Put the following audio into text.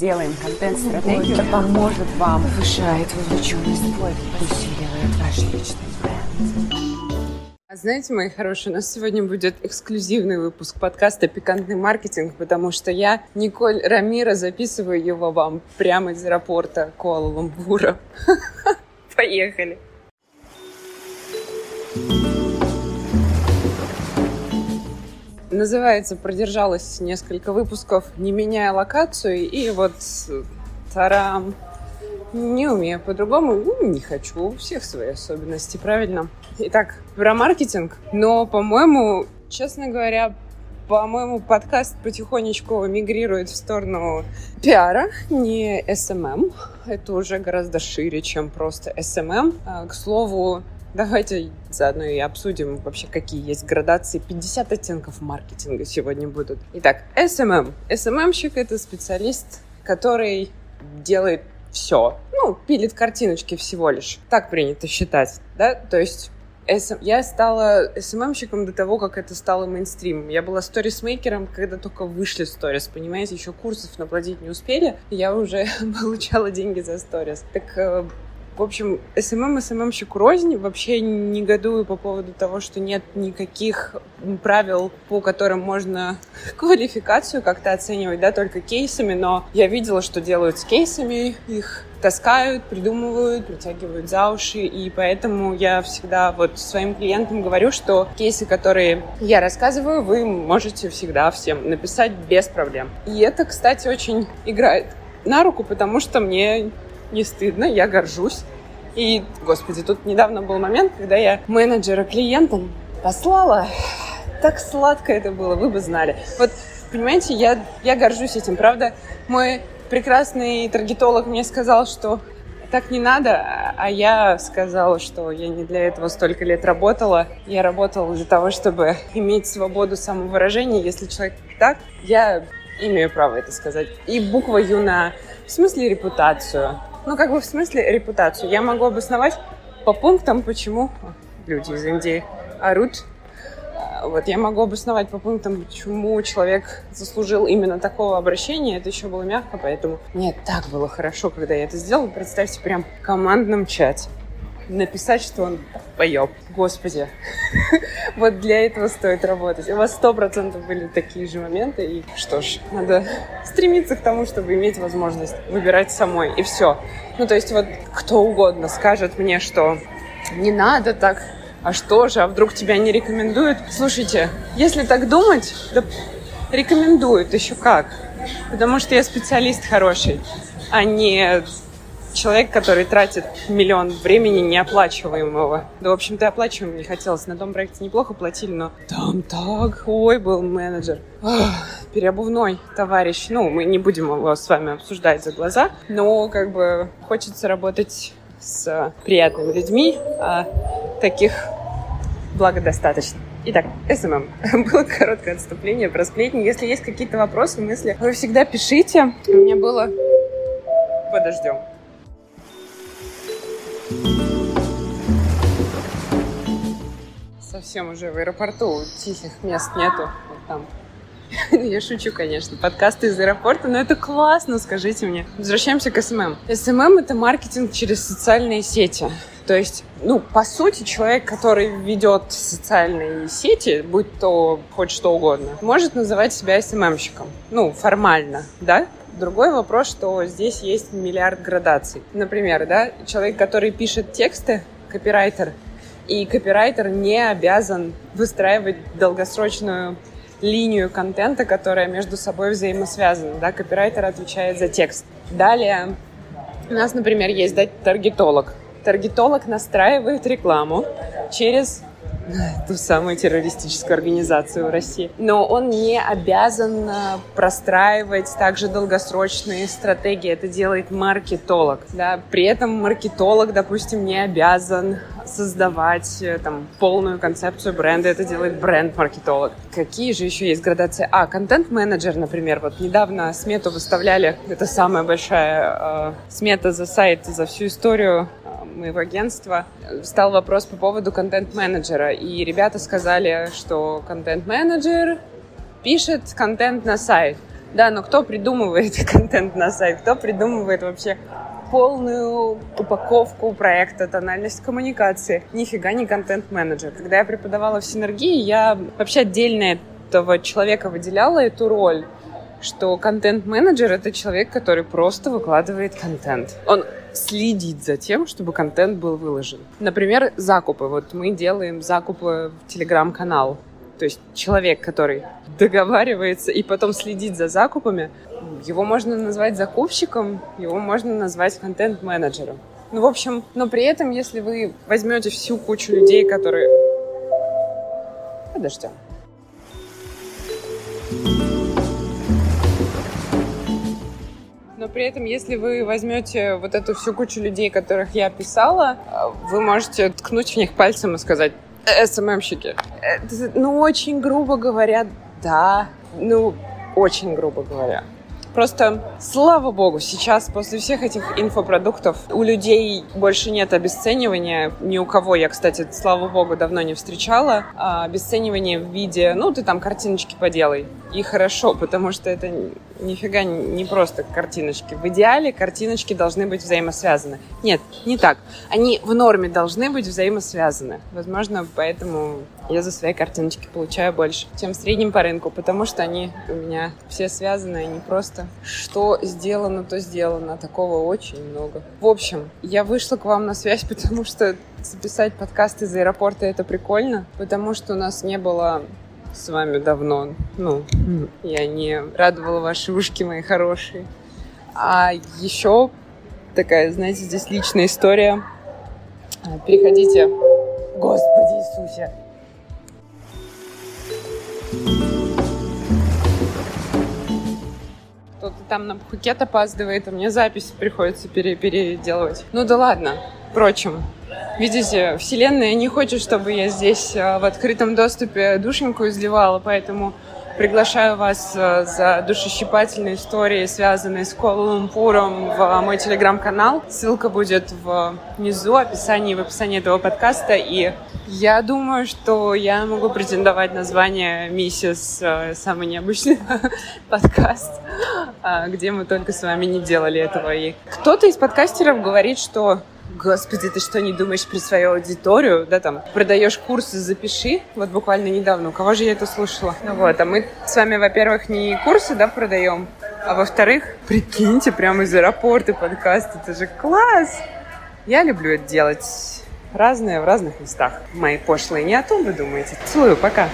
Делаем контент-стратегию, это поможет вам повышает вовлеченность в блоге, усиливает ваш личный бренд. А знаете, мои хорошие, у нас сегодня будет эксклюзивный выпуск подкаста «Пикантный маркетинг», потому что я, Николь Рамира, записываю его вам прямо из аэропорта Куала-Лумпура. Поехали! Называется «Продержалась несколько выпусков, не меняя локацию». И вот тарам, не умею по-другому, ну, не хочу, у всех свои особенности, правильно? Итак, про маркетинг, но, по-моему, честно говоря, по-моему, подкаст потихонечку мигрирует в сторону пиара, не SMM. Это уже гораздо шире, чем просто SMM. А, к слову, Давайте заодно и обсудим вообще, какие есть градации. 50 оттенков маркетинга сегодня будут. Итак, SMM. SMM-щик — это специалист, который делает все. Ну, пилит картиночки всего лишь. Так принято считать, да? То есть я стала СММщиком до того, как это стало мейнстримом. Я была сторисмейкером, когда только вышли сторис, понимаете? Еще курсов наплатить не успели, я уже получала деньги за сторис. Так э, в общем, СММщик СММщику рознь. Вообще не негодую по поводу того, что нет никаких правил, по которым можно квалификацию как-то оценивать, да, только кейсами, но я видела, что делают с кейсами, их таскают, придумывают, притягивают за уши, и поэтому я всегда вот своим клиентам говорю, что кейсы, которые я рассказываю, вы можете всегда всем написать без проблем. И это, кстати, очень играет на руку, потому что мне не стыдно, я горжусь. И, господи, тут недавно был момент, когда я менеджера клиентам послала. Так сладко это было, вы бы знали. Вот, понимаете, я, я горжусь этим. Правда, мой прекрасный таргетолог мне сказал, что так не надо, а я сказала, что я не для этого столько лет работала. Я работала для того, чтобы иметь свободу самовыражения. Если человек так, я имею право это сказать. И буква Ю на в смысле репутацию. Ну, как бы в смысле репутацию. Я могу обосновать по пунктам, почему люди из Индии орут. А, вот я могу обосновать по пунктам, почему человек заслужил именно такого обращения. Это еще было мягко, поэтому мне так было хорошо, когда я это сделала. Представьте, прям в командном чате написать, что он поеб. Господи. вот для этого стоит работать. У вас сто процентов были такие же моменты. И что ж, надо стремиться к тому, чтобы иметь возможность выбирать самой. И все. Ну, то есть вот кто угодно скажет мне, что не надо так, а что же, а вдруг тебя не рекомендуют? Слушайте, если так думать, да рекомендуют еще как. Потому что я специалист хороший, а не человек, который тратит миллион времени неоплачиваемого. Да, в общем-то, оплачиваем не хотелось. На том проекте неплохо платили, но там так, ой, был менеджер. Ах, переобувной товарищ. Ну, мы не будем его с вами обсуждать за глаза, но как бы хочется работать с приятными людьми, а таких благо достаточно. Итак, SMM. Было короткое отступление про сплетни. Если есть какие-то вопросы, мысли, вы всегда пишите. У меня было... Подождем. Совсем уже в аэропорту тихих мест нету. Вот там. Я шучу, конечно. Подкасты из аэропорта, но это классно, скажите мне. Возвращаемся к SMM. SMM — это маркетинг через социальные сети. То есть, ну, по сути, человек, который ведет социальные сети, будь то хоть что угодно, может называть себя СММщиком. Ну, формально, да? Другой вопрос, что здесь есть миллиард градаций. Например, да, человек, который пишет тексты, копирайтер, и копирайтер не обязан выстраивать долгосрочную линию контента, которая между собой взаимосвязана. Да? Копирайтер отвечает за текст. Далее у нас, например, есть да, таргетолог. Таргетолог настраивает рекламу через ту самую террористическую организацию в России. Но он не обязан э, простраивать также долгосрочные стратегии. Это делает маркетолог. Да? При этом маркетолог, допустим, не обязан создавать э, там полную концепцию бренда. Это делает бренд-маркетолог. Какие же еще есть градации? А, контент-менеджер, например. Вот недавно смету выставляли. Это самая большая э, смета за сайт за всю историю моего агентства, стал вопрос по поводу контент-менеджера. И ребята сказали, что контент-менеджер пишет контент на сайт. Да, но кто придумывает контент на сайт? Кто придумывает вообще полную упаковку проекта «Тональность коммуникации». Нифига не контент-менеджер. Когда я преподавала в Синергии, я вообще отдельно этого человека выделяла эту роль что контент-менеджер — это человек, который просто выкладывает контент. Он следит за тем, чтобы контент был выложен. Например, закупы. Вот мы делаем закупы в Телеграм-канал. То есть человек, который договаривается и потом следит за закупами, его можно назвать закупщиком, его можно назвать контент-менеджером. Ну, в общем, но при этом, если вы возьмете всю кучу людей, которые... Подождем. Но при этом, если вы возьмете вот эту всю кучу людей, которых я описала, вы можете ткнуть в них пальцем и сказать СММщики. Это, ну, очень грубо говоря, да. Ну, очень грубо говоря. Просто, слава богу, сейчас после всех этих инфопродуктов у людей больше нет обесценивания. Ни у кого я, кстати, слава богу, давно не встречала. А обесценивание в виде, ну, ты там картиночки поделай. И хорошо, потому что это нифига не просто картиночки. В идеале картиночки должны быть взаимосвязаны. Нет, не так. Они в норме должны быть взаимосвязаны. Возможно, поэтому я за свои картиночки получаю больше, чем в среднем по рынку, потому что они у меня все связаны, они просто что сделано, то сделано. Такого очень много. В общем, я вышла к вам на связь, потому что записать подкаст из аэропорта это прикольно, потому что у нас не было с вами давно. Ну, я не радовала ваши ушки, мои хорошие. А еще такая, знаете, здесь личная история. А, переходите. Господи Иисусе! Кто-то там на Пхукет опаздывает, а мне запись приходится пере переделывать. Ну да ладно. Впрочем, Видите, Вселенная не хочет, чтобы я здесь э, в открытом доступе душеньку изливала, поэтому приглашаю вас э, за душещипательные истории, связанные с Куала-Лумпуром, в мой телеграм-канал. Ссылка будет внизу, в описании, в описании этого подкаста. И я думаю, что я могу претендовать на звание миссис э, «Самый необычный подкаст», где мы только с вами не делали этого. И кто-то из подкастеров говорит, что Господи, ты что, не думаешь про свою аудиторию? Да, там, продаешь курсы, запиши. Вот буквально недавно. У кого же я это слушала? Ну вот, а мы с вами, во-первых, не курсы, да, продаем, а во-вторых, прикиньте, прямо из аэропорта подкаст. Это же класс! Я люблю это делать. Разные в разных местах. Мои пошлые не о том вы думаете. Целую, пока.